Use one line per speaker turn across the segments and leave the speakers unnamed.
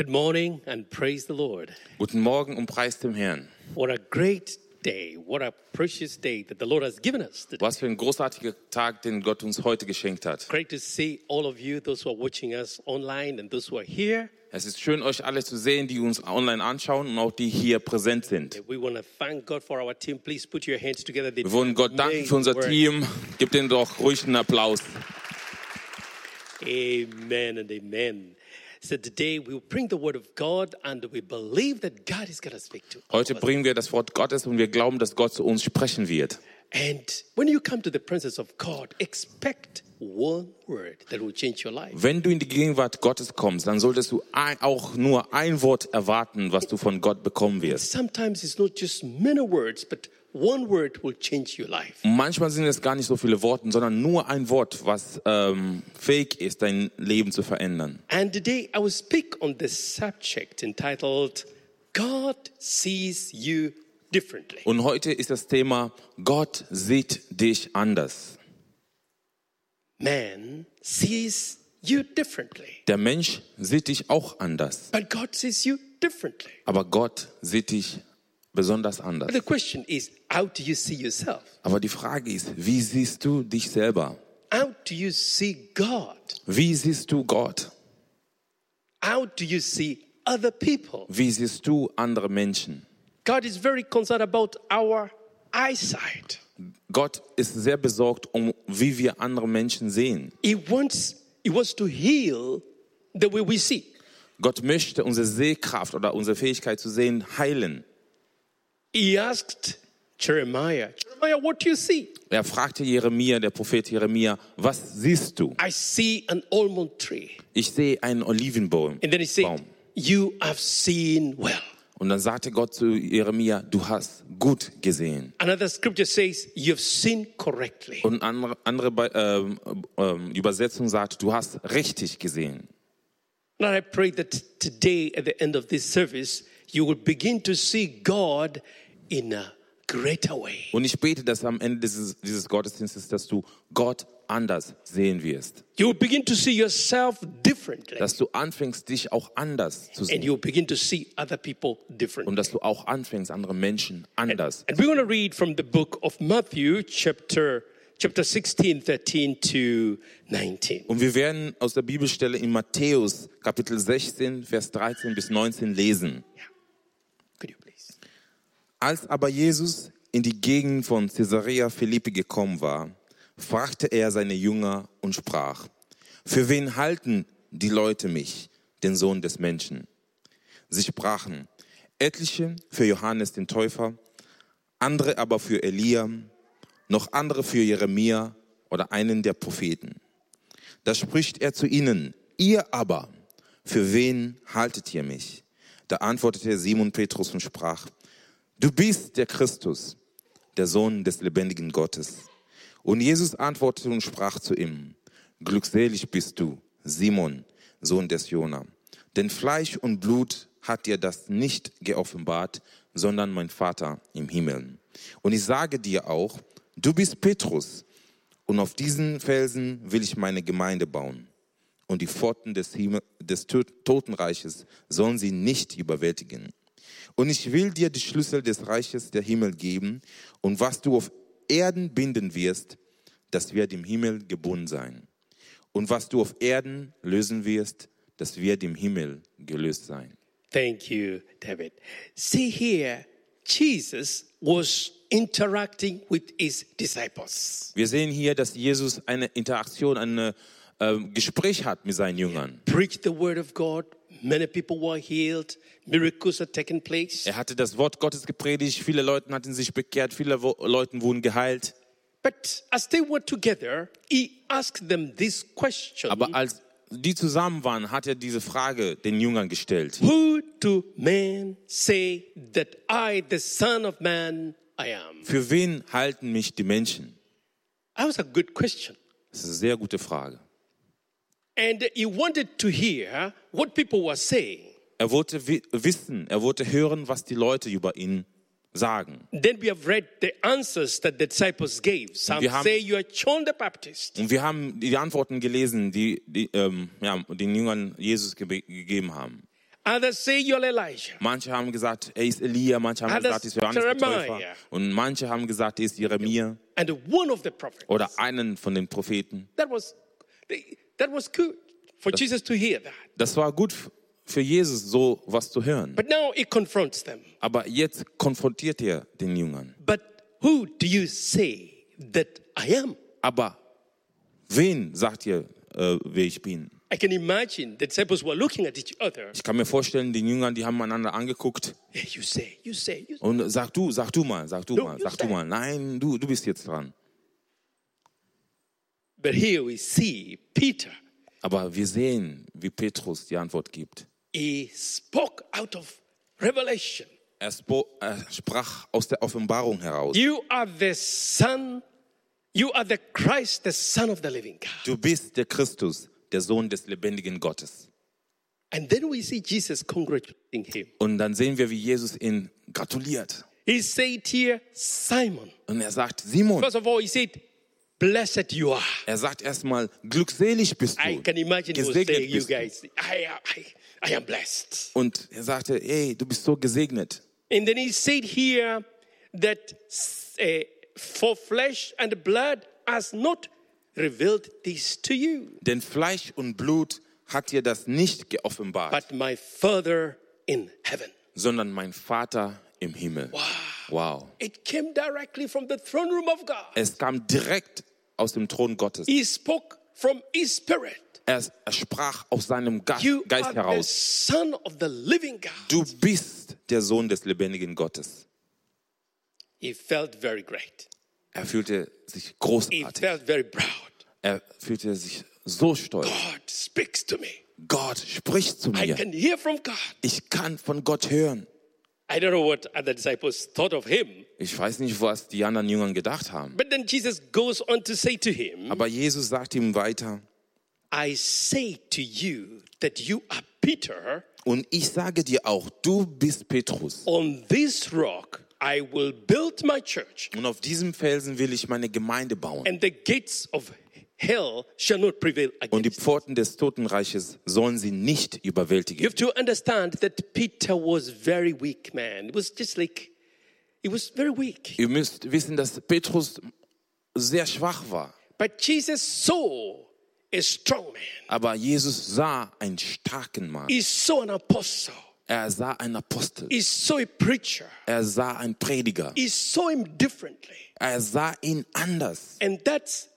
Good morning and praise the Lord.
Guten Morgen und preis dem Herrn.
What a great day. What a precious day that the Lord has given us today.
Was für ein großartiger Tag, den Gott uns heute geschenkt hat.
Great to see all of you, those who are watching us online and those who are here.
Es ist schön, euch alle zu sehen, die uns online anschauen und auch die hier präsent sind. Wir wollen Gott danken für unser Team. Gebt ihnen doch ruhig einen Applaus.
Amen and amen. So today we will bring the word of God and we believe that God is going to speak to
Heute bringen wir das Wort Gottes und wir glauben, dass Gott zu uns sprechen wird.
And when you come to the presence of God, expect one word that will change your life.
Wenn du in die Gegenwart Gottes kommst, dann solltest du ein, auch nur ein Wort erwarten, was du von Gott bekommen wirst.
Sometimes it's not just many words, but one word will change your life.
Manchmal sind es gar nicht so viele Worte, sondern nur ein Wort, was ähm, fähig ist, dein Leben zu verändern.
And today I will speak on the subject entitled God Sees You Differently.
Und heute ist das Thema, Gott sieht dich anders.
Man sees you differently,
Der Mensch sieht dich auch anders,
but God sees you differently.
aber Gott sieht dich besonders anders.
But the question is, how do you see yourself?
Aber die Frage ist, wie siehst du dich selber?
How do you see God?
Wie siehst du Gott?
How do you see other people?
Wie siehst du andere Menschen?
God is very concerned about our eyesight.
Gott ist sehr besorgt um, wie wir andere Menschen sehen.
He wants, he wants to heal the way we see.
Gott möchte unsere Sehkraft oder unsere Fähigkeit zu sehen heilen.
He asked Jeremiah, Jeremiah, what do you see?
Er fragte Jeremia, der Prophet Jeremia, was siehst du?
I see an almond tree.
Ich sehe einen Olivenbaum.
And then he said,
Baum.
You have seen well.
Und dann sagte Gott zu Jeremia, du hast gut gesehen.
Another scripture says, You have seen correctly.
Und andere, andere ähm, ähm, Übersetzung sagt, du hast richtig gesehen.
And I pray that today, at the end of this service, you will begin to see God in a greater way.
Und ich bete, dass am Ende dieses, dieses Gottesdienstes, dass du Gott anders sehen wirst.
You will begin to see yourself differently.
Dass du anfängst, dich auch anders zu
And
sehen.
you will begin to see other people
Und
differently.
dass du auch anfängst, andere Menschen anders.
And we're going to read from the book of Matthew, chapter, chapter 16, 13 to 19.
Und wir werden aus der Bibelstelle in Matthäus Kapitel 16, Vers 13 bis 19 lesen.
Please?
Als aber Jesus in die Gegend von Caesarea Philippi gekommen war, fragte er seine Jünger und sprach, für wen halten die Leute mich, den Sohn des Menschen? Sie sprachen, etliche für Johannes den Täufer, andere aber für Elia, noch andere für Jeremia oder einen der Propheten. Da spricht er zu ihnen, ihr aber, für wen haltet ihr mich? Da antwortete Simon Petrus und sprach, du bist der Christus, der Sohn des lebendigen Gottes. Und Jesus antwortete und sprach zu ihm, glückselig bist du, Simon, Sohn des Jona. Denn Fleisch und Blut hat dir das nicht geoffenbart, sondern mein Vater im Himmel. Und ich sage dir auch, du bist Petrus, und auf diesen Felsen will ich meine Gemeinde bauen. Und die Pforten des, Himmel, des Totenreiches sollen sie nicht überwältigen. Und ich will dir die Schlüssel des Reiches der Himmel geben. Und was du auf Erden binden wirst, das wird im Himmel gebunden sein. Und was du auf Erden lösen wirst, das wird im Himmel gelöst sein.
Thank you, David. See here, Jesus was interacting with his disciples.
Wir sehen hier, dass Jesus eine Interaktion, ein ähm, Gespräch hat mit seinen Jüngern.
Preached the word of God. Many people were healed. Miracles are taking place.
Er hatte das Wort Gottes gepredigt, viele Leute hatten sich bekehrt, viele Leute wurden geheilt.
But as they were together, he asked them this question
Aber als die zusammen waren, hat er diese Frage den Jüngern gestellt.
Who do men say that I, the Son of Man, I am?
Für wen halten mich die Menschen?
That was a good question.
Das ist eine sehr gute Frage.
And he wanted to hear what people were saying.
Er wollte wi- wissen, er wollte hören, was die Leute über ihn sagen.
Then we have read the answers that the disciples gave. Some
haben-
say you are John the Baptist.
Und wir haben die Antworten gelesen, die, die ähm, ja, den Jüngern Jesus gebe- gegeben haben.
Others say you're Elijah.
Manche haben gesagt, er ist Elia, manche haben
Others
gesagt, er ist Johannes der Täufer.
Jeremiah.
Und manche haben gesagt, er ist Jeremia
And one of the prophets.
oder einen von den Propheten.
That was, that was good for Jesus to hear that.
Das war gut für Jesus, so was zu hören.
But now he confronts them.
Aber jetzt konfrontiert er den Jüngern.
But who do you say that I am?
Aber wen sagt ihr, äh, wer ich bin?
I can imagine the disciples were looking at each other.
Ich kann mir vorstellen, die Jüngern, die haben einander angeguckt
Hey, you say, you say, you say.
und sag du, sag du mal, sag du
No,
mal, sag du
say.
mal. Nein, du, du bist jetzt dran.
But here we see Peter.
Aber wir sehen, wie Petrus die Antwort gibt.
He spoke out of revelation.
Er, er sprach aus der Offenbarung heraus.
You are the Son, you are the Christ, the Son of the living God.
Du bist der Christus, der Sohn des lebendigen Gottes.
And then we see Jesus congratulating him.
Und dann sehen wir, wie Jesus ihn gratuliert.
He said here, Simon.
Und er sagt, Simon,
First of all, he said, Blessed you are.
er sagt erstmal, glückselig bist
I
du.
can imagine
Gesegnet
saying, You
bist du.
guys, I, I, I am blessed.
Und er sagte, hey, du bist so gesegnet.
And then he said here that uh, for flesh and blood has not revealed this to you,
Denn Fleisch und Blut hat dir das nicht geoffenbart,
but my Father in heaven.
sondern mein Vater im Himmel. Wow.
It came directly from the throne room of God.
Es kam direkt aus dem Thron Gottes.
He spoke from his spirit.
Er, er sprach aus seinem Geist
the
heraus. Du bist der Sohn des lebendigen Gottes.
He felt very great.
Er fühlte sich
He
großartig.
felt very proud.
Er fühlte sich so stolz.
God speaks to me.
Gott spricht zu
I
mir.
can hear from God.
Ich kann von Gott hören. Ich weiß nicht, was die anderen Jüngern gedacht haben.
but then Jesus goes on to say to him,
Aber Jesus sagt ihm weiter,
I say to you that you are Peter.
und ich sage dir auch, du bist Petrus.
On this rock I will build my church,
Und auf diesem Felsen will ich meine Gemeinde bauen.
and the gates of hell shall not prevail
Und die
it.
Pforten des Totenreiches sollen sie nicht
You have to understand that Peter was very weak man. It was just like he was very weak.
Ihr müsst wissen, dass Petrus sehr schwach war.
But Jesus saw a strong man.
Aber Jesus sah einen starken Mann.
He saw an apostle.
Er sah einen Apostel.
He saw a preacher.
Er sah einen Prediger.
He saw him differently.
Er sah ihn anders.
And that's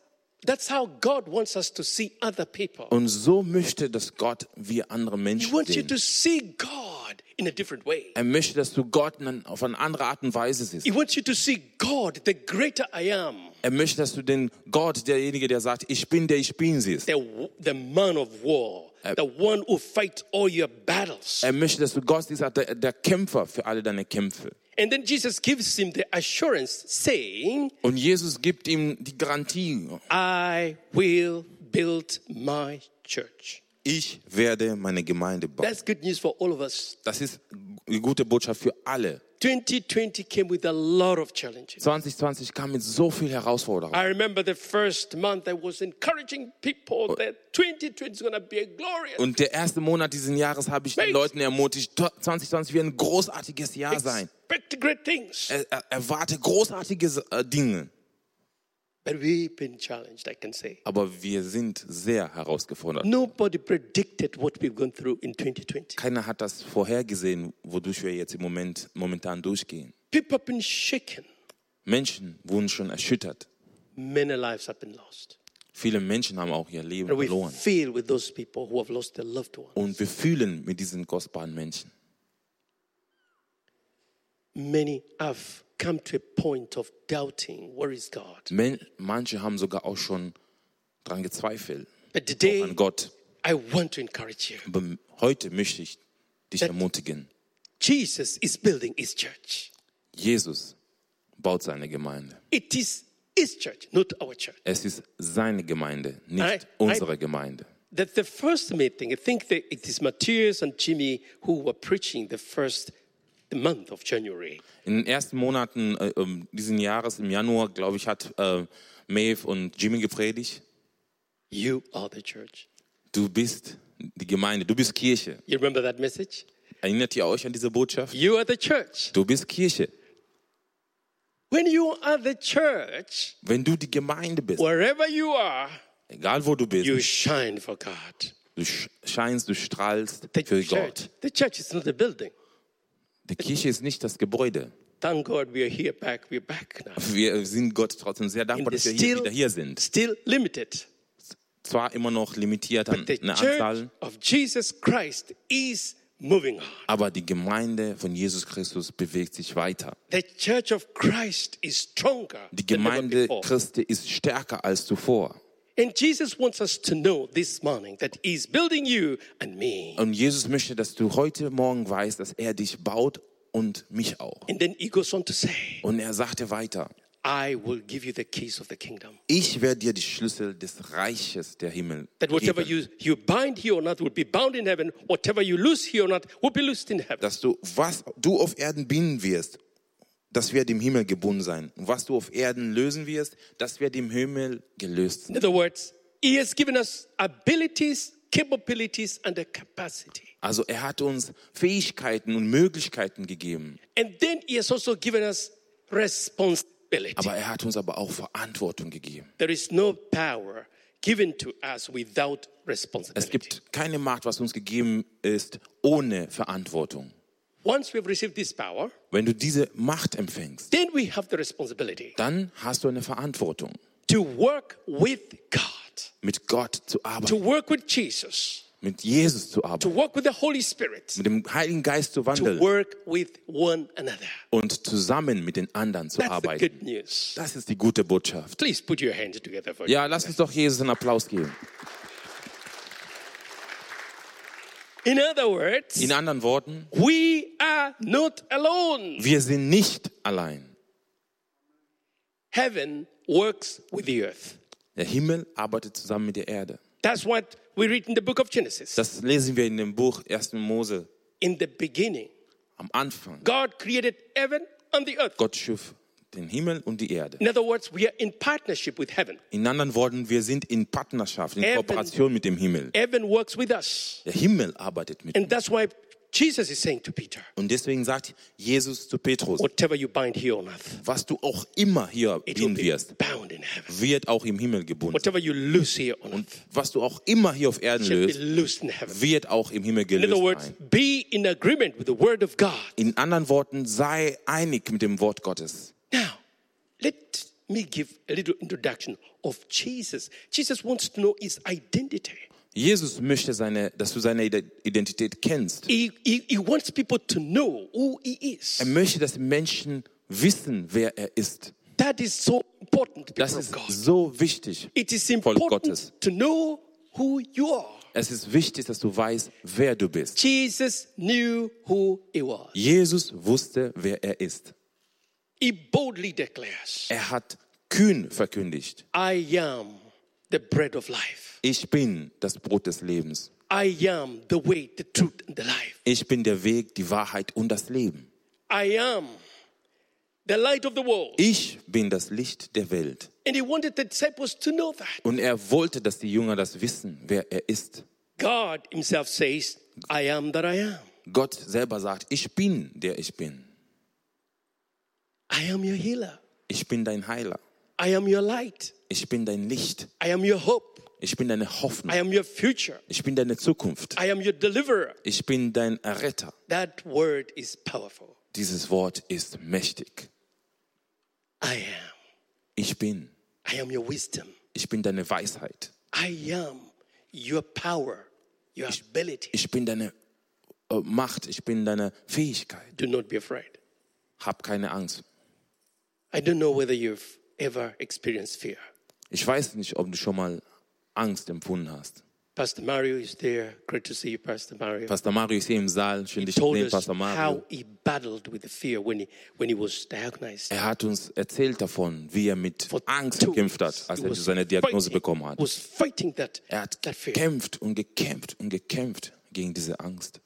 Und so möchte, dass Gott wir andere
He
Menschen sehen.
to see God in a different way.
Er möchte, dass du Gott auf eine andere Art und Weise siehst.
He wants you to see God, the greater I am,
Er möchte, dass du den Gott, derjenige, der sagt, ich bin der ich bin, siehst.
the, the man of war, the one who fights all your battles.
Er möchte, dass du Gott siehst, der, der Kämpfer für alle deine Kämpfe.
And then Jesus gives him the assurance, saying,
Und Jesus gibt ihm die Garantie,
I will build my church.
Ich werde meine Gemeinde bauen.
That's good news for all of us.
Das ist die gute Botschaft für alle.
2020 came with a lot of challenges.
2020 kam mit so viel Herausforderungen.
I remember the first month I was encouraging people that 2020 is going to be a glorious,
Und der erste Monat dieses Jahres habe ich den. Leuten ermutigt, 2020 wird ein großartiges Jahr sein.
expect great things.
Er, er, erwarte großartige äh, Dinge.
But we've been challenged, I can say.
Aber wir sind sehr herausgefordert.
Nobody predicted what we've gone through in 2020.
Keiner hat das vorhergesehen, wodurch wir jetzt im Moment momentan durchgehen.
People have been shaken.
Menschen wurden schon erschüttert.
Many lives have been lost.
Viele Menschen haben auch ihr Leben verloren.
feel with those people who have lost their loved ones.
Und wir fühlen mit diesen kostbaren Menschen.
Many have come to a point of doubting where is God.
Manche haben sogar auch schon dran gezweifelt
But today,
an Gott.
I want to encourage you.
Aber heute möchte ich dich ermutigen.
Jesus is building his church.
Jesus baut seine Gemeinde.
It is his church, not our church.
Es ist seine Gemeinde,
I-
nicht unsere Gemeinde.
That the first meeting, I think that it is Matthias and Jimmy who were preaching the first.
In den ersten Monaten äh, ähm, diesen Jahres, im Januar, glaube ich, hat äh, Maeve und Jimmy gepredigt.
You are the church.
Du bist die Gemeinde, du bist Kirche.
You remember that message?
Erinnert ihr euch an diese Botschaft?
You are the church.
Du bist Kirche.
When you are the church,
Wenn du die Gemeinde bist,
wherever you are,
egal wo du bist,
you shine for God.
du sch- scheinst, du strahlst
The
für
church,
Gott.
the church is not a building.
Die Kirche ist nicht das Gebäude.
Thank God we are here back. We're back now.
Wir sind Gott trotzdem sehr dankbar, dass wir hier
still,
wieder hier sind.
still limited.
Zwar immer noch limitiert an
The
eine
church
Anzahl,
of Jesus Christ is moving on.
aber die Gemeinde von Jesus Christus bewegt sich weiter.
The church of Christ is stronger
Die Gemeinde
before.
Christi ist stärker als zuvor.
And Jesus wants us to know this morning that He's building you and me.
Und Jesus möchte, dass du heute Morgen weißt, dass er dich baut und mich auch.
And then He goes on to say,
Und er sagte weiter,
I will give you the keys of the kingdom.
ich werde dir die Schlüssel des Reiches der Himmel
That whatever
geben.
you, you bind here on earth will be bound in heaven. Whatever you loose here on earth will be loosed in heaven.
Dass du, was du auf Erden binden wirst, das wird im Himmel gebunden sein. Und was du auf Erden lösen wirst, das wird im Himmel gelöst
In other words, He has given us abilities, capabilities, and a capacity.
Also er hat uns Fähigkeiten und Möglichkeiten gegeben.
And then He has also given us responsibility.
Aber er hat uns aber auch Verantwortung gegeben.
There is no power given to us without
Es
responsibility.
gibt keine Macht, was uns gegeben ist, ohne Verantwortung.
Once we've received this power,
Wenn du diese Macht empfängst,
then we have the responsibility
dann hast du eine Verantwortung,
to work with God,
mit Gott zu
to
arbeiten,
work with Jesus,
mit Jesus zu
to
arbeiten,
work with the Holy Spirit,
mit dem Heiligen Geist zu
to
wandeln
work with one another.
und zusammen mit den anderen zu
That's the
arbeiten.
good news.
Das ist die gute Botschaft.
Please put your hands together for
Ja, lass uns doch Jesus einen Applaus geben.
In other words,
In anderen Worten,
we are not alone.
wir sind nicht allein.
Heaven works with the earth.
Der Himmel arbeitet zusammen mit der Erde.
That's what we read in the book of Genesis.
Das lesen wir in dem Buch 1. Mose
In the beginning,
am Anfang.
God created heaven and the earth.
Gott schuf den Himmel und die Erde.
In other words, we are in partnership with heaven.
In anderen Worten, wir sind in Partnerschaft, in
Heaven-
Kooperation mit dem Himmel.
Heaven works with us.
Der Himmel arbeitet mit
And
uns.
that's why Jesus is saying to Peter,
Und deswegen sagt Jesus zu Petrus,
whatever you bind here on earth,
was du auch immer hier binden wirst, wird auch im Himmel gebunden.
Whatever you loose here on earth
Was du auch immer hier auf Erden löst, wird auch im Himmel
In other
gelöst
words,
sein.
be in agreement with the word of God.
In anderen Worten, sei einig mit dem Wort Gottes.
Me give a little introduction of Jesus. Jesus wants to know his identity.
Jesus möchte, seine, dass du seine Identität kennst.
He, he, he wants people to know who he is.
Er möchte, dass Menschen wissen, wer er ist.
That is so important,
Das ist so wichtig.
It is important
Gottes.
to know who you are.
Es ist wichtig, dass du weißt, wer du bist.
Jesus knew who he was.
Jesus wusste, wer er ist.
He boldly declares,
Er hat kühn verkündigt,
I am the bread of life.
ich bin das Brot des Lebens.
I am the way, the truth, and the life.
Ich bin der Weg, die Wahrheit und das Leben.
I am the light of the world.
Ich bin das Licht der Welt.
And he wanted the disciples to know that.
Und er wollte, dass die Jünger das wissen, wer er ist.
God himself says, I am that I am.
Gott selber sagt, ich bin der ich bin.
I am your healer.
Ich bin dein Heiler.
I am your light.
Ich bin dein Licht.
I am your hope.
Ich bin deine
I
Hoffnung.
am your future.
Ich bin deine Zukunft.
I am your deliverer.
Ich bin dein Erretter.
That word is powerful.
Dieses Wort ist mächtig.
I am.
Ich bin.
I am your wisdom.
Ich bin deine Weisheit.
I am your power, your ability.
Ich bin deine äh, Macht. Ich bin deine Fähigkeit.
Do not be afraid.
Hab keine Angst.
I don't know whether you've ever experienced fear.
Ich weiß nicht, ob du schon mal Angst empfunden hast.
Pastor Mario is there. Great to see you, Pastor Mario.
Pastor Mario ist hier im Saal. Schön, dich zu sehen, Pastor
how
Mario.
he battled with the fear when he, when he was diagnosed.
Er hat uns erzählt davon, wie er mit
For
Angst gekämpft hat, als er seine Diagnose
fighting-
bekommen hat.
Was fighting that,
Er hat
that fear.
gekämpft und gekämpft und gekämpft gegen diese Angst.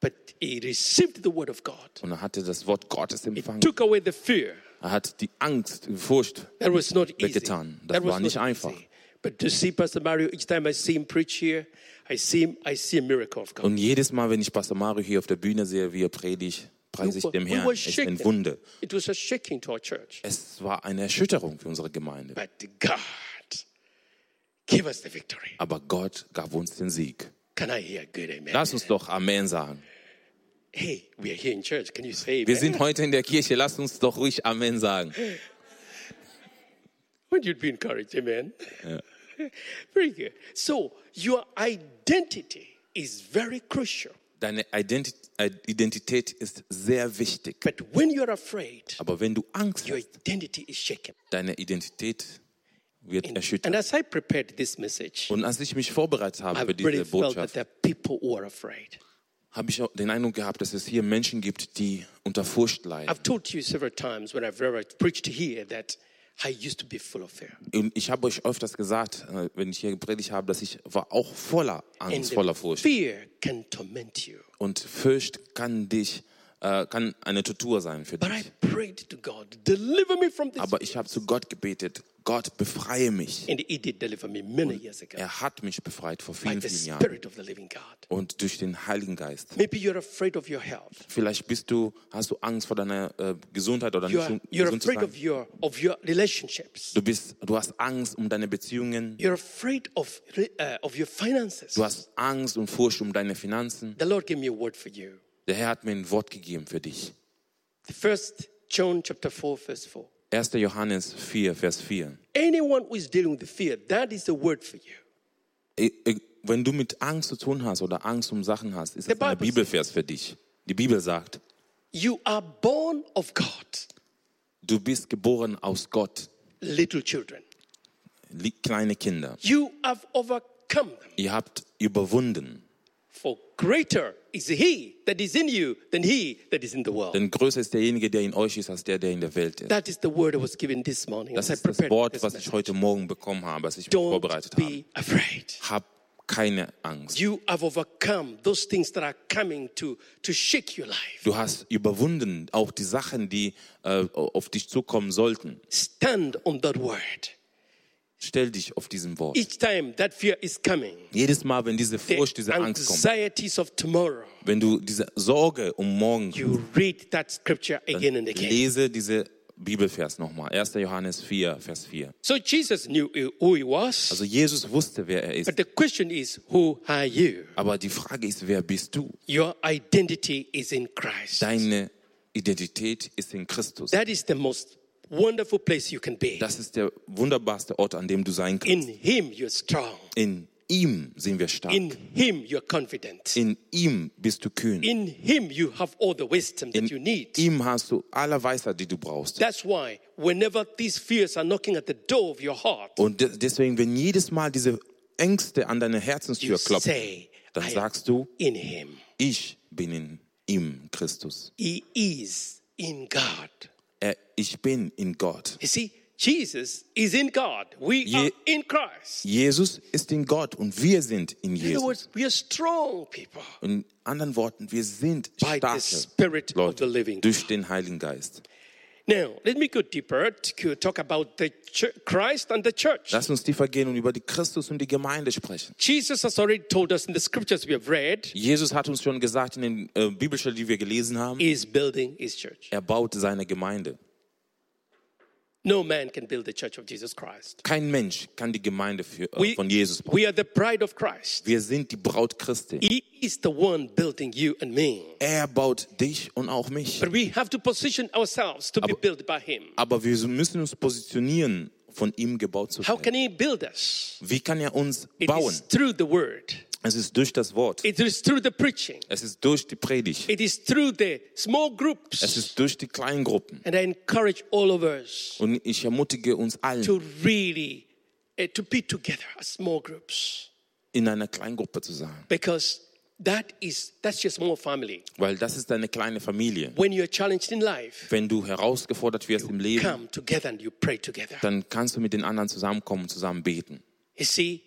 But he received the word of God.
Und er hatte das Wort Gottes
It
empfangen.
took away the fear.
Er hat die Angst, die Furcht weggetan. Das war nicht einfach.
easy. But to see Pastor Mario, each time I see him preach here, I see him, I see a miracle of God.
Und jedes Mal, wenn ich Pastor Mario hier auf der Bühne sehe, wie er predigt, preise ich dem Herrn. Es ist ein Wunder.
It was a shaking to our church.
Es war eine Erschütterung für unsere Gemeinde.
But God give us the victory.
Aber Gott gab uns den Sieg. Lass uns doch Amen sagen.
Hey, we are here in church. Can you say
Wir sind heute in der Kirche. Lass uns doch ruhig Amen sagen.
Wouldn't you be encouraged? Amen. Very good. So your identity is very crucial.
Deine Identi Identität ist sehr wichtig.
But when you're afraid,
Aber wenn du Angst
your
hast,
identity is shaken.
deine Identität wird erschüttert.
And as I prepared this message,
Und als ich mich vorbereitet habe
I
für diese
really felt that
Botschaft,
there are people who are afraid.
Habe ich den Eindruck gehabt, dass es hier Menschen gibt, die unter Furcht leiden.
I've told you several times when I've ever preached here that I used to be full of fear.
Und ich habe euch öfters gesagt, äh, wenn ich hier gepredigt habe, dass ich war auch voller Angst, voller Furcht.
fear can torment you.
Und Furcht kann dich, äh, kann eine Tortur sein für
But I
dich.
prayed to God, deliver me from this.
Aber ich habe zu Gott gebetet, Gott befreie mich.
And He did deliver me many years ago
Er hat mich befreit vor vielen, vielen Jahren. Und durch den Heiligen Geist.
Maybe you're afraid of your health.
Vielleicht bist du, hast du Angst vor deiner äh, Gesundheit oder
You're,
nicht so
you're
gesund zu
afraid
sein.
of your of your relationships.
Du bist, du hast Angst um deine Beziehungen.
Of uh.
Du hast Angst und Furcht um deine Finanzen.
The Lord gave me a word for you.
Der Herr hat mir ein Wort gegeben für dich.
The first John chapter 4 verse 4.
1. Johannes 4, Vers 4.
Anyone who is dealing with fear, that is the word for you.
Wenn du mit Angst zu tun hast oder Angst um Sachen hast, ist das ein Bibelvers für dich. Die Bibel sagt,
You are born of God,
du bist geboren aus Gott,
little children.
kleine Kinder.
You have overcome them.
Ihr habt überwunden.
For greater is he that is in you than he that is in the world.
Denn größer ist derjenige, der in euch ist, als der, der in der Welt ist.
That is the word I was given this morning.
Das ist das Wort, was ich heute Morgen bekommen habe, als ich
Don't
vorbereitet habe.
be afraid.
Hab keine Angst.
You have overcome those things that are coming to, to shake your life.
Du hast überwunden auch die Sachen, die äh, auf dich zukommen sollten.
Stand on that word.
Stell dich auf diesem Wort.
Each time that fear is coming,
Jedes Mal, wenn diese Furcht, diese Angst kommt, wenn du diese Sorge um morgen
you read that scripture again and again.
lese diese Bibelvers nochmal. 1. Johannes 4, Vers 4.
So Jesus knew who he was,
Also Jesus wusste, wer er ist.
but the question is, who are you?
Aber die Frage ist, wer bist du?
Your identity is in Christ.
Deine Identität ist in Christus.
That is the most wonderful place you can be.
Das ist der wunderbarste Ort, an dem du sein kannst.
In Him, you're strong.
In ihm sind wir stark.
In Him, you're confident.
In ihm bist du kühn.
In Him, you have all the wisdom that
In
you need.
ihm hast du alle Weisheit, die du brauchst.
That's why, whenever these fears are knocking at the door of your heart,
Und de- deswegen, wenn jedes Mal diese Ängste an deine Herzenstür klopfen,
say,
dann sagst du,
in Him.
ich bin in ihm, Christus.
He is in God.
Er, ich bin in Gott.
You see, Jesus is in God. We
Je-
are in Christ.
Jesus ist in Gott und wir sind in
In other
Jesus.
words, we are strong people
In anderen Worten, wir sind starke Leute durch den Heiligen Geist.
Now, let me go deeper to talk about the ch- Christ and the church.
Lass uns tiefer gehen und über die Christus und die Gemeinde sprechen.
Jesus has already told us in the scriptures we have read,
Jesus hat uns schon gesagt in den äh, Bibelstellen, die wir gelesen haben,
he is building his church.
er baut seine Gemeinde.
No man can build the church of Jesus Christ.
Kein Mensch kann die Gemeinde für, äh,
We,
von Jesus bauen.
we are the bride of Christ.
Wir sind die Braut Christi.
He is the one building you and me.
Er baut dich und auch mich.
But we have to position ourselves to be
Aber-
built by him.
Aber wir müssen uns positionieren, von ihm gebaut zu
How
werden.
can he build us?
Wie kann er uns
It
bauen?
is through the word.
Es ist durch das Wort.
It is through the preaching.
Es ist durch die Predigt.
It is through the small
Es
groups.
ist durch die Kleingruppen.
And I encourage all of us
Und ich ermutige uns allen,
to really uh, to be together as small groups
in einer Kleingruppe zu sein.
because that is that's your small family.
Weil das ist deine kleine Familie.
When you're challenged in life,
Wenn du herausgefordert wirst im Leben,
come together and you pray together.
dann kannst du mit den anderen zusammenkommen und zusammen beten.
You see,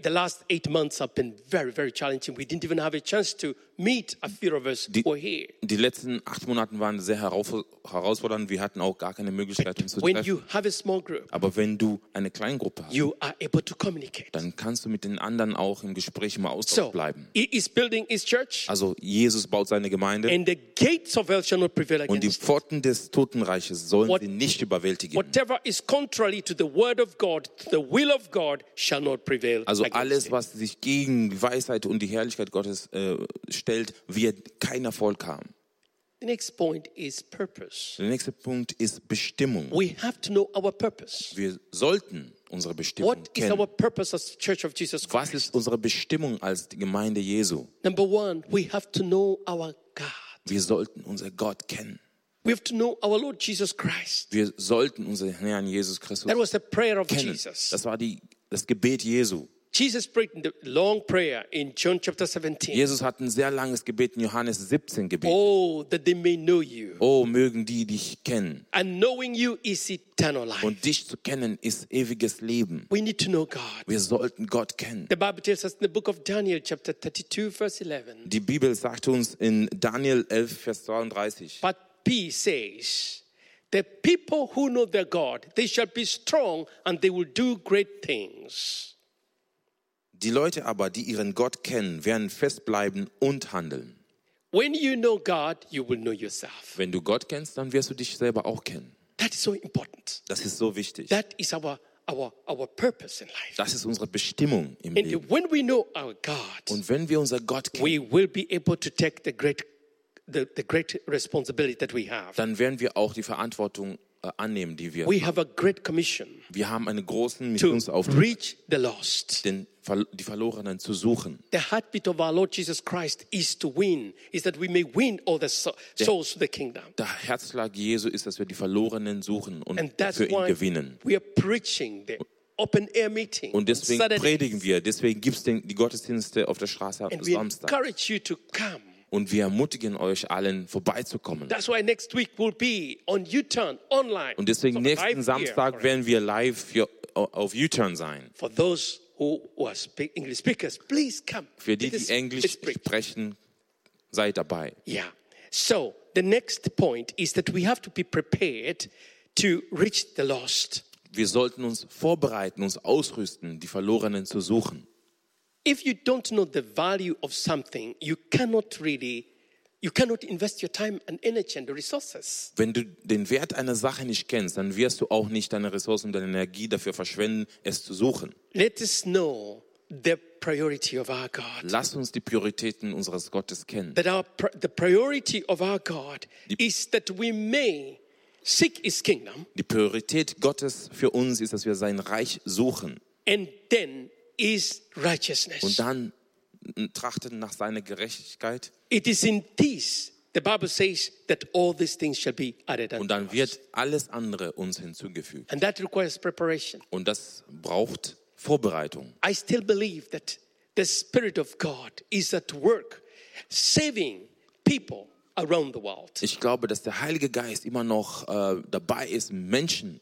the last eight months have been very, very challenging. We didn't even have a chance to meet a few of us who were here.
Die letzten acht Monate waren sehr herausfordernd. Wir hatten auch gar keine Möglichkeit, uns zu
When
treffen.
you have a small group,
Aber wenn du eine Kleingruppe hast,
you are able to communicate.
dann kannst du mit den anderen auch im Gespräch im Austausch
So,
bleiben.
he is building his church,
Also Jesus baut seine Gemeinde
and the gates of hell shall not prevail
und die. Pforten des Totenreiches sollen sie nicht überwältigen.
Whatever is contrary to the word of God, to the will of God, shall not prevail.
Also alles, was sich gegen die Weisheit und die Herrlichkeit Gottes äh, stellt, wird kein Erfolg haben.
The next point is purpose.
Der nächste Punkt ist Bestimmung.
We have to know our purpose.
Wir sollten unsere Bestimmung
What is our
kennen.
purpose as the Church of Jesus
Was
Christ?
ist unsere Bestimmung als die Gemeinde Jesu?
Number one, we have to know our God.
Wir sollten unser Gott kennen.
We have to know our Lord Jesus Christ.
Wir sollten unseren Herrn Jesus Christus
That was the prayer of
kennen.
Jesus.
Das war die, das Gebet Jesu.
Jesus prayed in the long prayer in John chapter 17.
Jesus hat ein sehr langes Gebet in Johannes 17 gebetet.
Oh, that they may know you.
Oh, mögen die dich kennen.
And knowing you is eternal life.
Und dich zu kennen ist ewiges Leben.
We need to know God.
Wir sollten Gott kennen.
The Bible tells us in the book of Daniel, chapter 32, verse 11.
Die Bibel sagt uns in Daniel 11, Vers 32,
But P says, The people who know their God, they shall be strong and they will do great things.
Die Leute aber, die ihren Gott kennen, werden festbleiben und handeln.
When you know God, you will know yourself.
Wenn du Gott kennst, dann wirst du dich selber auch kennen.
That is so important.
Das ist so wichtig.
That is our, our, our purpose in life.
Das ist unsere Bestimmung im
And
Leben.
when we know our God,
Und wenn wir unser Gott kennen,
we will be able to take the great, the, the great responsibility that we have.
dann werden wir auch die Verantwortung annehmen, die wir
We have a great commission
Wir haben einen großen
to
Missionsauftrag,
reach the lost.
den, die Verlorenen zu suchen.
The heartbeat of our Lord Jesus Christ is to win, is that we may win all the so- souls to the kingdom.
Der Herzschlag Jesu ist, dass wir die Verlorenen suchen und
And that's
für ihn gewinnen.
we are preaching the open air meeting.
Und deswegen predigen wir, deswegen gibt es die Gottesdienste auf der Straße am
And we
Samstag.
encourage you to come.
Und wir ermutigen euch allen, vorbeizukommen.
That's why next week we'll be on U-turn online.
Und deswegen
So
nächsten
here,
Samstag werden wir live für, auf U-Turn sein.
For those who, are English speakers, please come.
Für die, die Englisch sprechen, seid dabei.
Yeah. So the next point is that we have to be prepared to reach the lost.
Wir sollten uns vorbereiten, uns ausrüsten, die Verlorenen zu suchen.
If you don't know the value of something, you cannot really, you cannot invest your time and energy and the resources.
Wenn du den Wert einer Sache nicht kennst, dann wirst du auch nicht deine Ressourcen und deine Energie dafür verschwenden, es zu suchen.
Let us know the priority of our God.
Lass uns die Prioritäten unseres Gottes kennen.
That our the priority of our God is that we may seek His kingdom
Die Priorität Gottes für uns ist, dass wir sein Reich suchen
and then His righteousness.
und dann trachten nach seiner Gerechtigkeit
It is in this, the Bible says, that all these things shall be added
und dann wird alles andere uns hinzugefügt.
And that requires preparation.
Und das braucht Vorbereitung.
I still believe that the Spirit of God is at work saving people around the world.
Ich glaube, dass der Heilige Geist immer noch äh, dabei ist, Menschen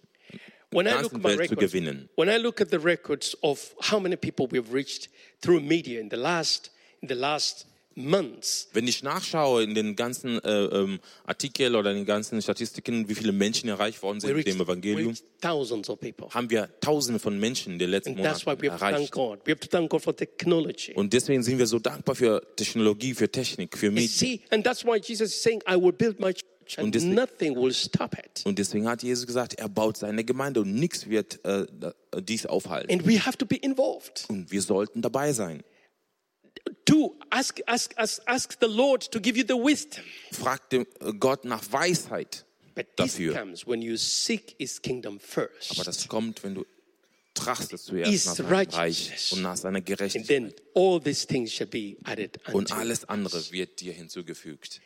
When I
ganzen
look at my
Welt zu
records,
gewinnen.
when I look at the records of how many people we've reached through media in the last in the last months,
Wenn ich nachschaue in den ganzen äh, ähm, Artikeln oder in den ganzen Statistiken, wie viele Menschen erreicht worden sind mit dem Evangelium,
reached thousands of people.
haben wir Tausende von Menschen in den letzten
And that's why
Monaten
we have to thank
erreicht.
God. We have to thank God for technology.
Und deswegen sind wir so dankbar für Technologie, für Technik, für Medien. Und deswegen-
nothing will stop it.
Und deswegen hat Jesus gesagt, er baut seine Gemeinde und nichts wird äh, dies aufhalten.
And we have to be involved.
Und wir sollten dabei sein.
Do ask, ask, ask, ask the Lord to give you the wisdom.
Frag dem äh, Gott nach Weisheit
But this
dafür.
comes when you seek his kingdom
Aber
first.
das kommt, wenn du trachtest zuerst nach seinem Reich und nach seiner
And
Gerechtigkeit.
then all these things shall be added
Und alles andere wird dir hinzugefügt.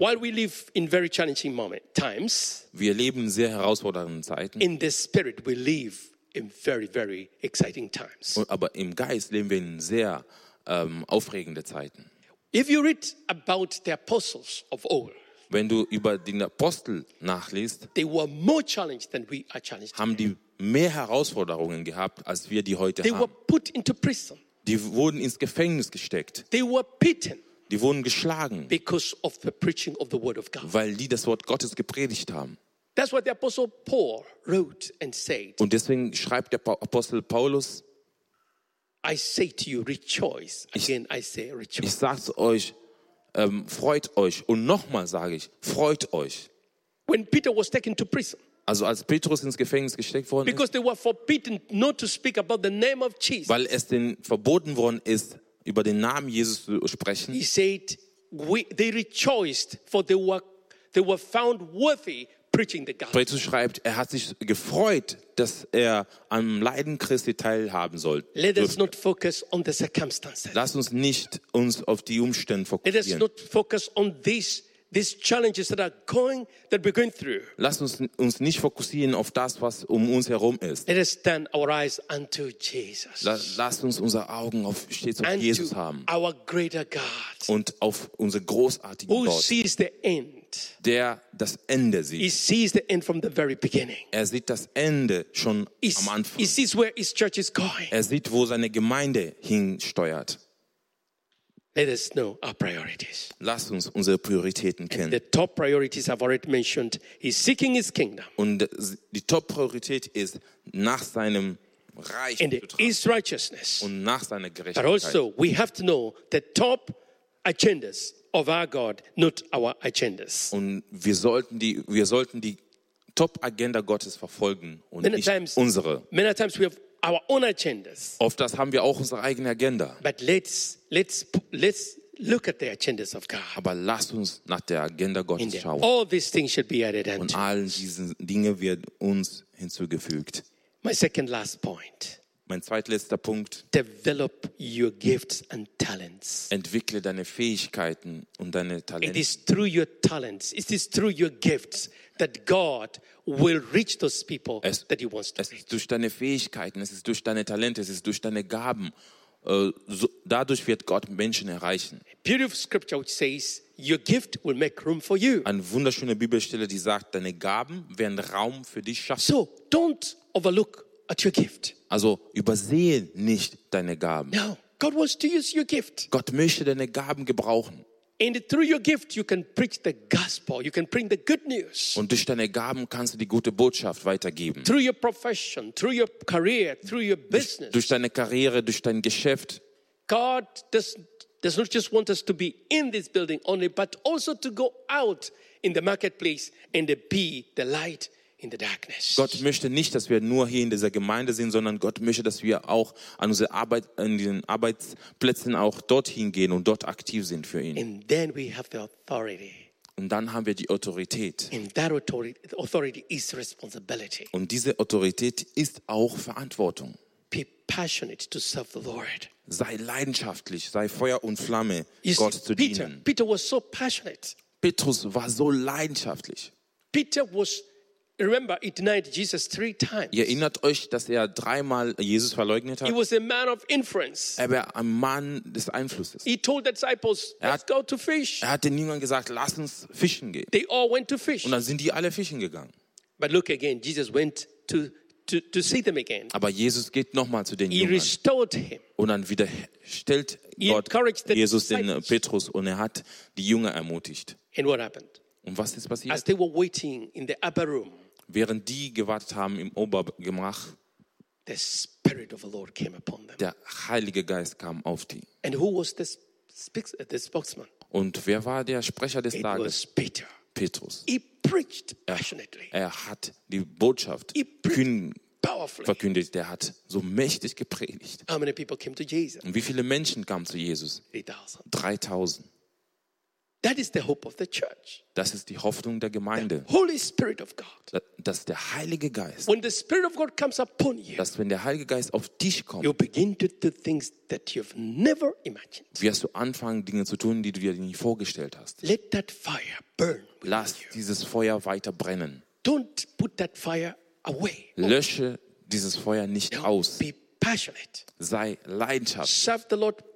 While we live in very challenging moment, times,
Wir leben in sehr herausfordernden Zeiten,
in the spirit we live in very, very exciting times.
und- aber im Geist leben wir in sehr ähm, aufregende Zeiten.
If you read about the apostles of old,
Wenn du über den Apostel nachliest,
they were more challenged than we are challenged.
haben die mehr Herausforderungen gehabt, als wir die heute
They were
haben.
put into prison.
Die wurden ins Gefängnis gesteckt.
They were beaten
Die wurden geschlagen,
because of the preaching of the word of God.
weil die das Wort Gottes gepredigt haben.
That's what the apostle Paul wrote and said.
Und deswegen schreibt der Apostel Paulus,
I say to you, rejoice. Again, I say
ich
rejoice.
sage zu euch, ähm, freut euch. Und nochmal sage ich, freut euch.
When Peter was taken to prison,
Also als Petrus ins Gefängnis gesteckt worden ist, weil es denen verboten worden ist, über den Namen Jesus zu sprechen,
he said, we, they rejoiced for they were, they were found worthy preaching the gospel.
Petrus schreibt, er hat sich gefreut, dass er am Leiden Christi teilhaben soll.
Let us not focus on the circumstances.
Lass uns nicht uns auf die Umstände
Let us
fokussieren.
not focus on these, these challenges that are going, that we're going through.
Lass uns uns nicht fokussieren auf das, was um uns herum ist.
Let us turn our eyes unto Jesus.
La- Lasst uns unsere Augen auf, stets auf
and
Jesus haben
our greater God
und auf unsere großartigen
who
Gott,
sees the end.
der das Ende
He
sieht.
sees the end from the very beginning.
Er sieht das Ende schon
He,
am Anfang.
he sees where his church is going.
Er sieht, wo seine Gemeinde hinsteuert.
Let us know our priorities.
Lasst uns unsere Prioritäten
The
kennen.
top priorities I've already mentioned. He's seeking his kingdom
Und die Top-Priorität ist, nach seinem Reich
and his righteousness.
und nach seiner
But
Gerechtigkeit.
also, we have to know the top agendas of our God, not our agendas.
Und wir sollten die, wir sollten die Top-Agenda Gottes verfolgen und
Many
nicht
times,
unsere.
many times we have our own agendas.
Oft das haben wir auch unsere eigene Agenda.
But let's let's let's look at the agendas of God.
Aber lasst uns nach der Agenda Gottes
And
schauen.
all these things should be added
Und
unto.
all diese Dinge wird uns hinzugefügt.
My second last point.
Mein zweitletzter Punkt.
Develop your gifts and talents.
Entwickle deine Fähigkeiten und deine
It
Talente.
is through your talents, it is through your gifts that God will reach those people
Es-
that He wants to
Es
reach.
ist durch deine Fähigkeiten, es ist durch deine Talente, es ist durch deine Gaben. Äh, so, dadurch wird Gott Menschen erreichen.
Beautiful scripture which says, Your gift will make room for you.
Eine wunderschöne Bibelstelle, die sagt, deine Gaben werden Raum für dich schaffen.
So don't overlook at your gift.
Also übersehe nicht deine Gaben.
No, God wants to use your gift.
Gott möchte deine Gaben gebrauchen.
And through your gift, you can preach the gospel, you can bring the good news.
Und durch deine Gaben kannst du die gute Botschaft weitergeben.
Through your profession, through your career, through your business.
Durch deine Karriere, durch dein Geschäft.
God does, does not just want us to be in this building only, but also to go out in the marketplace and be the light.
Gott möchte nicht, dass wir nur hier in dieser Gemeinde sind, sondern Gott möchte, dass wir auch an unsere Arbeit, an den Arbeitsplätzen auch dorthin gehen und dort aktiv sind für ihn.
And then we have the authority.
Und dann haben wir die Autorität. Und diese Autorität ist auch Verantwortung.
Be passionate to serve the Lord.
Sei leidenschaftlich, sei Feuer und Flamme,
You
Gott
see,
zu
Peter,
dienen.
Peter was so passionate.
Petrus war so leidenschaftlich.
Peter was, remember, he denied Jesus three times.
Ihr erinnert euch, dass er dreimal Jesus verleugnet
He
hat?
was a man of influence.
Er war ein Mann des Einflusses.
He told the disciples,
Er
let's
hat-
go to fish.
Er hat den Jüngern gesagt, lass uns fischen gehen.
They all went to fish.
Und dann sind die alle fischen gegangen.
But look again, Jesus went to, to, to see them again.
Aber Jesus geht nochmal zu den
He
Jüngern.
restored him.
Und dann wiederstellt
He
Gott Jesus den
disciples.
Petrus und er hat die Jünger ermutigt.
And what happened?
Und was ist
As
passiert?
they were waiting in the upper room,
Während die gewartet haben im Obergemach,
the Spirit of the Lord came upon them.
der Heilige Geist kam auf die.
And who was the, speaks, the spokesman?
Und wer war der Sprecher des
It
Tages?
was Peter.
Petrus.
He preached passionately,
Er hat die Botschaft verkündigt. Der hat so mächtig gepredigt.
How many people came to Jesus?
Und wie viele Menschen kamen zu Jesus?
3,000.
3000.
That is the hope of the church.
Das ist die Hoffnung der Gemeinde.
Holy Spirit of God.
Dass der Heilige Geist,
When the Spirit of God comes upon you,
dass wenn der Heilige Geist auf dich kommt,
you begin to do things that you've never imagined.
wirst du anfangen, Dinge zu tun, die du dir nicht vorgestellt hast.
Let that fire burn.
Lass dieses Feuer weiter brennen.
Don't put that fire away.
Lösche dieses Feuer nicht
No,
aus.
Be passionate.
Sei leidenschaftlich.
Serve the Lord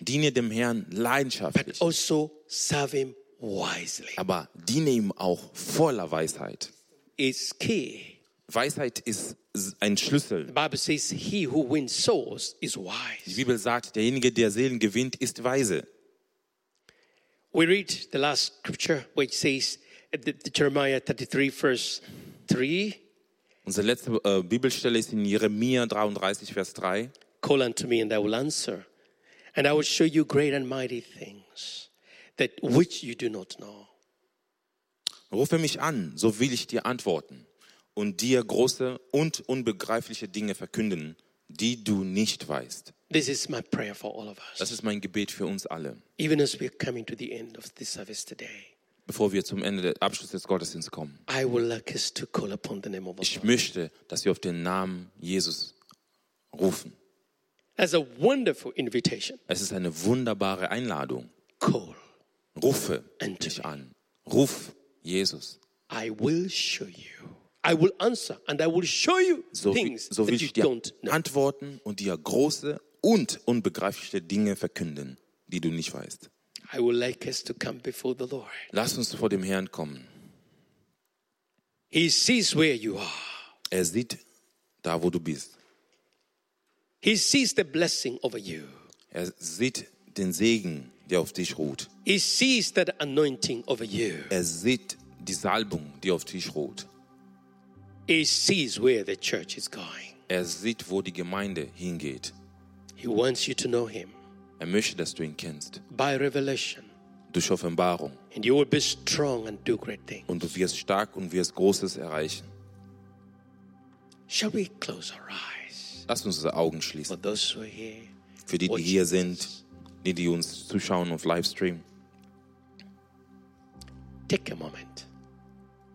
Diene dem Herrn
but
leidenschaftlich.
also serve Him wisely.
Aber diene ihm auch voller Weisheit. Weisheit ist ein Schlüssel.
Says,
Die. Bibel sagt, derjenige, der Seelen gewinnt, ist weise.
We read the last scripture, which says, uh, Jeremiah 33, verse 3
Unsere letzte äh, Bibelstelle ist in Jeremia 33, Vers 3.
Call unto me, and I will answer, and I will show you great and mighty things that which you do not know.
Rufe mich an, so will ich dir antworten und dir große und unbegreifliche Dinge verkünden, die du nicht weißt.
This is my prayer for all of
Das
us,
ist mein Gebet für uns alle,
even as we're coming to the end of this service today.
bevor wir zum Ende des Abschluss des Gottesdienstes kommen.
I would like us to call upon the name of
Ich möchte, dass wir auf den Namen Jesus rufen.
That's a wonderful invitation.
Es ist eine wunderbare Einladung.
Call.
Rufe
And
mich an. Ruf Jesus.
I will show you. I will answer, and I will show you
So, wie-
things
so will
that you
ich dir
don't know.
antworten und dir große und unbegreifliche Dinge verkünden, die du nicht weißt.
I would like us to come before the Lord.
Lass uns vor dem Herrn kommen.
He sees where you are.
Er sieht da, wo du bist.
He sees the blessing over you.
Er sieht den Segen, der auf dich ruht.
He sees that anointing over you.
Er sieht die Salbung, die auf dich ruht.
He sees where the church is going.
Er sieht, wo die Gemeinde hingeht.
He wants you to know him
Er möchte, dass du ihn kennst.
by revelation.
Durch Offenbarung.
And you will be strong and do great things.
Und du wirst stark und wirst Großes erreichen.
Shall we close our eyes?
Lass uns unsere Augen schließen. Für die, die hier sind, die, die uns zuschauen auf Livestream.
take a moment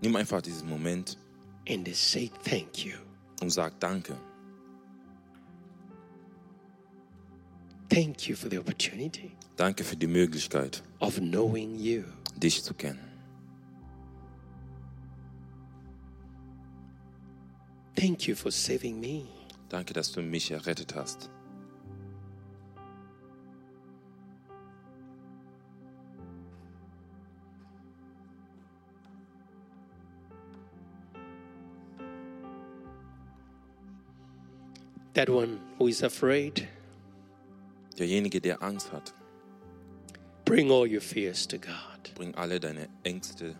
Nimm einfach diesen Moment
and say thank you.
und sag Danke.
Thank you for the opportunity
Danke für die Möglichkeit,
of knowing you.
dich zu kennen.
Thank you for saving me.
Danke, dass du mich errettet hast.
That one who is afraid,
Derjenige, der Angst hat,
bring all your fears to God.
bring alle deine Ängste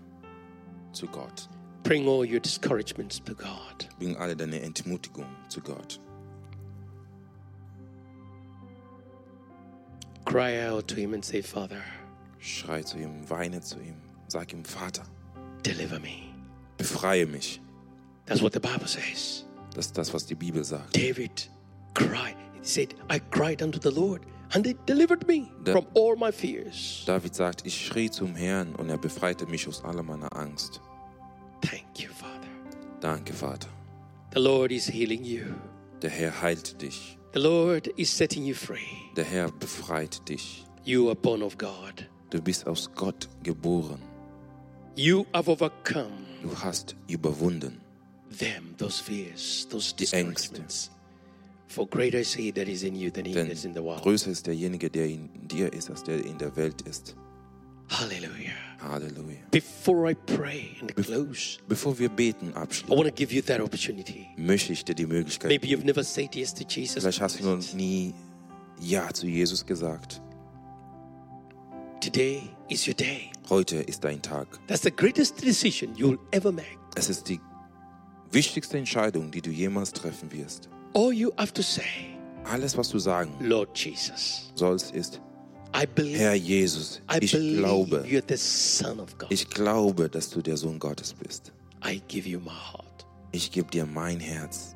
zu Gott.
Bring all your discouragements to God.
Bring alle deine Entmutigung zu Gott.
Cry out to Him and say, Father,
Schrei zu ihm, weine zu ihm. Sag ihm, Vater,
deliver me.
befreie mich.
That's what the Bible says.
Das ist das, was die Bibel sagt.
David cried. He said, I cried unto the Lord, and He delivered me
Da-
from all my fears.
David sagt, ich schrie zum Herrn und er befreite mich aus aller meiner Angst. Danke, Vater.
The Lord is healing you.
Der Herr heilt dich.
The Lord is setting you free.
Der Herr befreit dich.
You are born of God.
Du bist aus Gott geboren.
You have overcome
Du hast überwunden.
them, those fears, those
Die Ängste.
discouragements. For greater is He that is in you than He
Denn
that is in the world.
größer ist derjenige, der in dir ist, als der in der Welt ist.
Hallelujah.
Halleluja.
Before I pray and close,
Bevor wir beten
I
abschließen,
want to give you that opportunity.
möchte ich dir die Möglichkeit
Maybe you've never said yes to Jesus.
Vielleicht hast du noch nie Ja zu Jesus gesagt.
Today is your day.
Heute ist dein Tag.
That's the greatest decision you'll ever make.
Es ist die wichtigste Entscheidung, die du jemals treffen wirst.
All you have to say,
Alles, was du sagen
Lord Jesus,
sollst, ist,
I
Herr Jesus, ich glaube, ich glaube, dass du der Sohn Gottes bist.
I give you my heart.
Ich gebe dir mein Herz.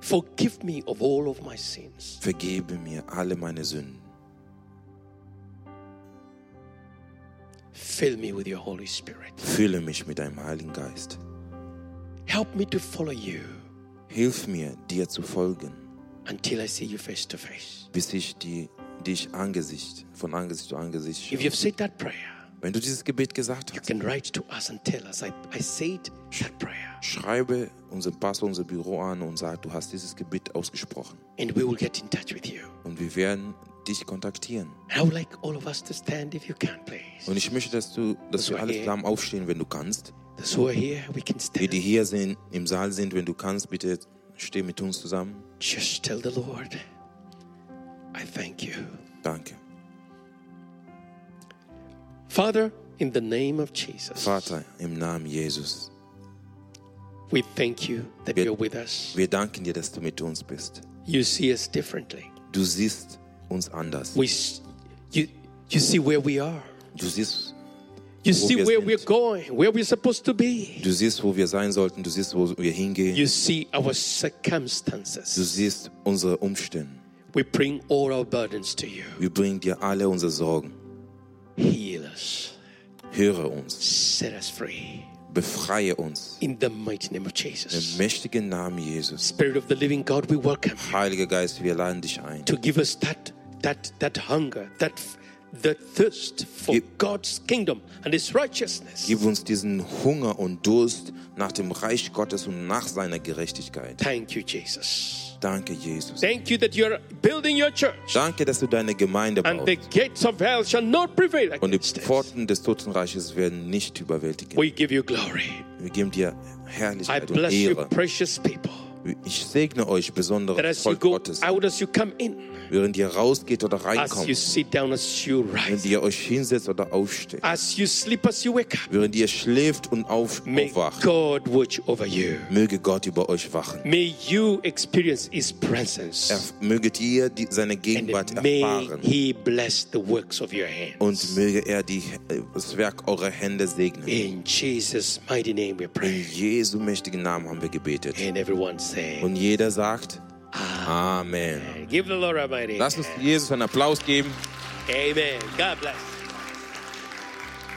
Forgive me of all of my sins.
Vergebe mir alle meine Sünden.
Fill me with your Holy Spirit.
Fülle mich mit deinem Heiligen Geist.
Help me to follow you
Hilf mir, dir zu folgen,
until I see you face to face.
bis ich die, dich Angesicht, von Angesicht zu Angesicht
If
schaue.
you've said that prayer,
Wenn du dieses Gebet gesagt
you
hast,
can write to us and tell us, I, I said that prayer.
schreibe unseren Pastor, unser Büro an und sag, du hast dieses Gebet ausgesprochen.
And we will get in touch with you.
Und wir werden dich kontaktieren.
Like stand if can.
Und ich möchte, dass du, dass wir alle zusammen aufstehen, wenn du kannst.
Here,
Wir,
stand.
die hier sind, im Saal sind, wenn du kannst, bitte steh mit uns zusammen.
Just tell the Lord, I thank you.
Danke.
Father, in the name of Jesus,
Vater, im Namen Jesus,
we thank you that
Wir-
you're with us.
wir danken dir, dass du mit uns bist.
You see us differently.
Du siehst uns anders.
We, you, you see where we are.
Du siehst,
You
Wo
see
wir
where
sind.
we're going, where we're supposed to be.
du siehst, wo wir sein sollten. Du siehst, wo wir hingehen.
You see our
Du
circumstances.
siehst unsere Umstände.
We bring all our burdens to you.
Wir bringen dir alle unsere Sorgen.
Heal us.
Höre uns.
Set us free.
Befreie uns.
In the mighty name of Jesus.
Im mächtigen Namen Jesus.
Spirit of the living God, we welcome
Heiliger Geist, wir laden dich ein.
to give us that that that hunger, that that thirst for
Gib-
God's kingdom and His righteousness.
Gib uns diesen Hunger und Durst nach dem Reich Gottes und nach seiner Gerechtigkeit.
Thank you, Jesus.
Danke, Jesus.
Thank you that you're building your church,
Danke, dass du deine Gemeinde
and the
baust.
gates of hell shall not prevail
Und die
against.
Pforten des Totenreiches werden nicht überwältigen.
We give you glory.
Wir geben dir
I
Herrlichkeit und
bless you,
Ehre.
precious people,
Ich segne euch
that
besonders
you
Volk
go
Gottes,
out, as you come in,
während ihr rausgeht oder
as you
reinkommt,
sit down, as you
während
rise,
ihr euch hinsetzt oder aufsteht,
as you sleep, as you wake up.
während ihr schläft und auf,
May
aufwacht,
God watch over you.
möge Gott über euch wachen.
May you experience His presence.
Er, möget ihr die, seine Gegenwart
And may
erfahren
He bless the works of your hands.
und möge er die, das Werk eurer Hände segnen.
In Jesus' mighty name we
In
pray.
Jesu mächtigen Namen haben wir gebetet.
And everyone say,
Und jeder sagt Amen.
Give the Lord a mighty.
Lass uns Jesus einen Applaus geben.
Amen. God bless.